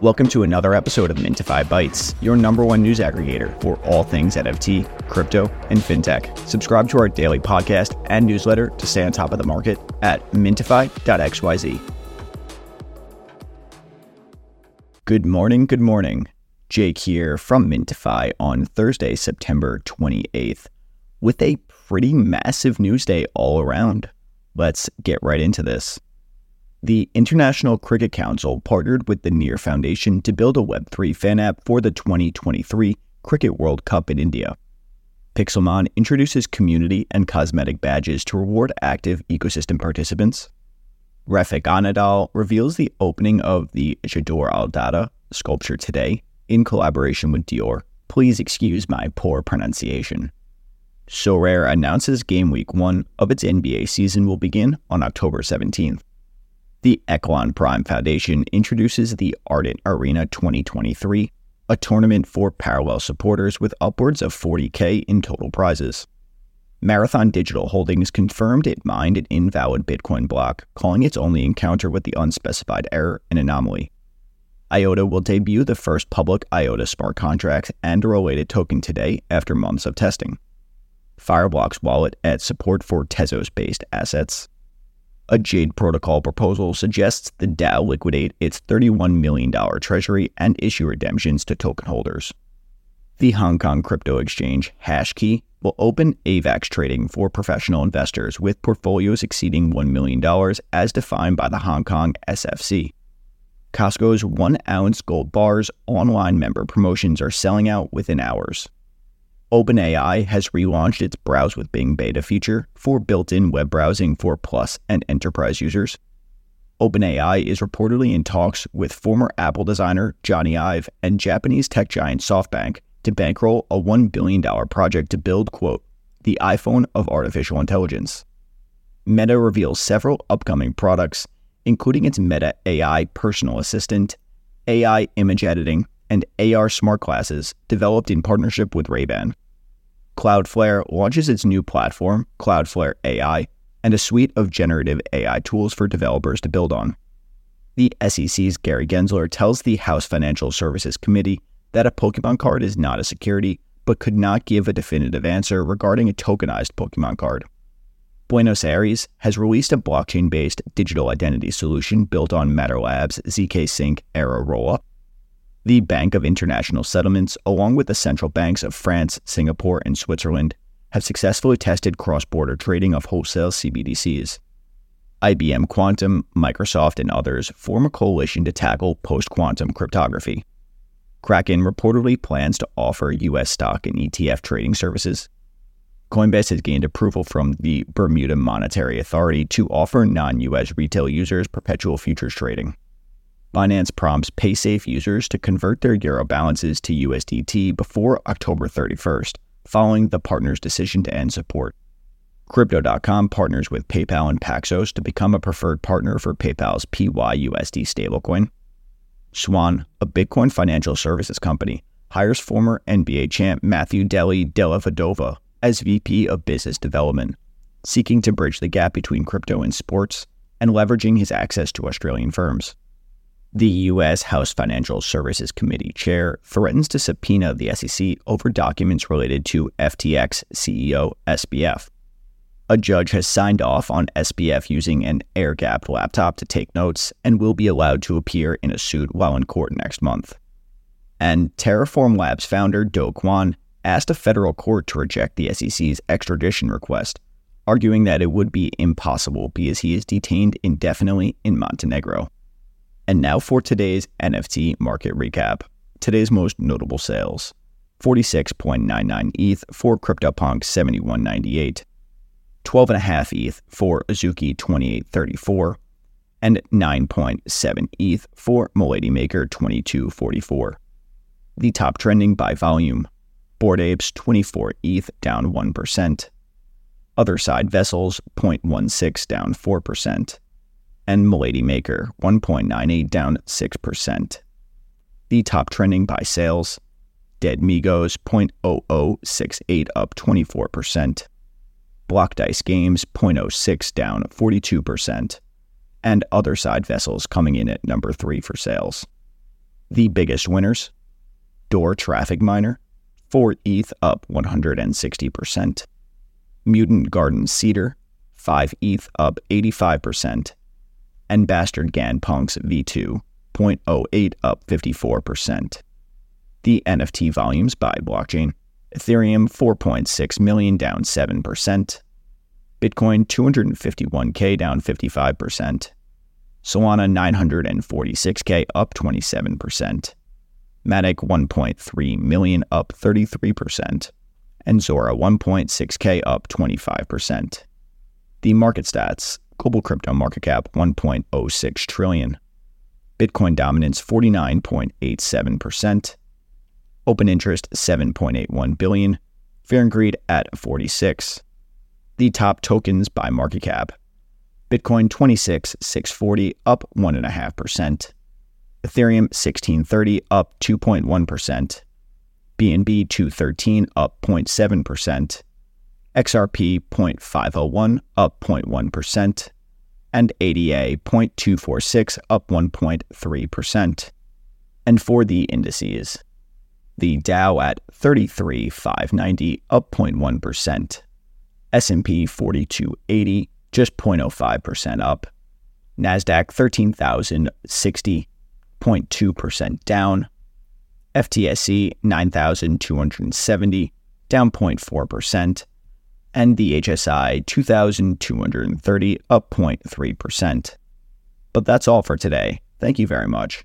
Welcome to another episode of Mintify Bytes, your number one news aggregator for all things NFT, crypto, and fintech. Subscribe to our daily podcast and newsletter to stay on top of the market at mintify.xyz. Good morning, good morning. Jake here from Mintify on Thursday, September 28th, with a pretty massive news day all around. Let's get right into this. The International Cricket Council partnered with the Near Foundation to build a Web3 fan app for the 2023 Cricket World Cup in India. Pixelmon introduces community and cosmetic badges to reward active ecosystem participants. Refik Anadol reveals the opening of the J'adore Al Dada sculpture today in collaboration with Dior. Please excuse my poor pronunciation. Sorare announces game week one of its NBA season will begin on October 17th. The Echelon Prime Foundation introduces the Ardent Arena 2023, a tournament for parallel supporters with upwards of 40K in total prizes. Marathon Digital Holdings confirmed it mined an invalid Bitcoin block, calling its only encounter with the unspecified error an anomaly. IOTA will debut the first public IOTA smart contract and a related token today after months of testing. Fireblocks wallet adds support for Tezos based assets. A Jade Protocol proposal suggests the DAO liquidate its $31 million treasury and issue redemptions to token holders. The Hong Kong crypto exchange Hashkey will open AVAX trading for professional investors with portfolios exceeding $1 million as defined by the Hong Kong SFC. Costco's one ounce gold bars online member promotions are selling out within hours. OpenAI has relaunched its Browse with Bing beta feature for built in web browsing for Plus and enterprise users. OpenAI is reportedly in talks with former Apple designer Jony Ive and Japanese tech giant SoftBank to bankroll a $1 billion project to build, quote, the iPhone of artificial intelligence. Meta reveals several upcoming products including its Meta AI personal assistant, AI image editing, and AR smart glasses developed in partnership with Ray-Ban. Cloudflare launches its new platform, Cloudflare AI, and a suite of generative AI tools for developers to build on. The SEC's Gary Gensler tells the House Financial Services Committee that a Pokemon card is not a security, but could not give a definitive answer regarding a tokenized Pokemon card. Buenos Aires has released a blockchain based digital identity solution built on Matter Labs' ZK Sync Era Rollup. The Bank of International Settlements, along with the central banks of France, Singapore, and Switzerland, have successfully tested cross border trading of wholesale CBDCs. IBM Quantum, Microsoft, and others form a coalition to tackle post quantum cryptography. Kraken reportedly plans to offer U.S. stock and ETF trading services. Coinbase has gained approval from the Bermuda Monetary Authority to offer non US retail users perpetual futures trading. Binance prompts PaySafe users to convert their euro balances to USDT before October 31st, following the partner's decision to end support. Crypto.com partners with PayPal and Paxos to become a preferred partner for PayPal's PYUSD stablecoin. Swan, a Bitcoin financial services company, hires former NBA champ Matthew Deli Della Dellavedova as VP of Business Development, seeking to bridge the gap between crypto and sports and leveraging his access to Australian firms. The U.S. House Financial Services Committee chair threatens to subpoena the SEC over documents related to FTX CEO SBF. A judge has signed off on SBF using an air gapped laptop to take notes and will be allowed to appear in a suit while in court next month. And Terraform Labs founder Do Kwon asked a federal court to reject the SEC's extradition request, arguing that it would be impossible because he is detained indefinitely in Montenegro. And now for today's NFT market recap. Today's most notable sales 46.99 ETH for CryptoPunk 7198, 12.5 ETH for Azuki 2834, and 9.7 ETH for Milady Maker 2244. The top trending by volume Bored Apes 24 ETH down 1%. Otherside Vessels 0.16 down 4%. And Milady Maker 1.98 down 6%. The top trending by sales Dead Migos 0.0068 up 24%. Block Dice Games 0.06 down 42%. And Otherside Vessels coming in at number 3 for sales. The biggest winners Door Traffic Miner, 4 ETH up 160%. Mutant Garden Seeder, 5 ETH up 85%. And Bastard Gan Punks V2, 0.08 up 54%. The NFT volumes by blockchain Ethereum 4.6 million down 7%. Bitcoin 251k down 55%. Solana 946k up 27%. Matic 1.3 million up 33%. And Zora 1.6k up 25%. The market stats global crypto market cap 1.06 trillion. Bitcoin dominance 49.87%. Open interest 7.81 billion. Fear and greed at 46. The top tokens by market cap. Bitcoin 26,640 up 1.5%. Ethereum 1630 up 2.1%. BNB 213 up 0.7%. XRP 0.501 up 0.1%. And ADA 0.246 up 1.3%. And for the indices, the Dow at 33,590 up 0.1%. S&P 4280 just 0.05% up. Nasdaq 13,060 0.2% down. FTSE 9,270 down 0.4%. And the HSI 2,230 up 0.3%. But that's all for today. Thank you very much.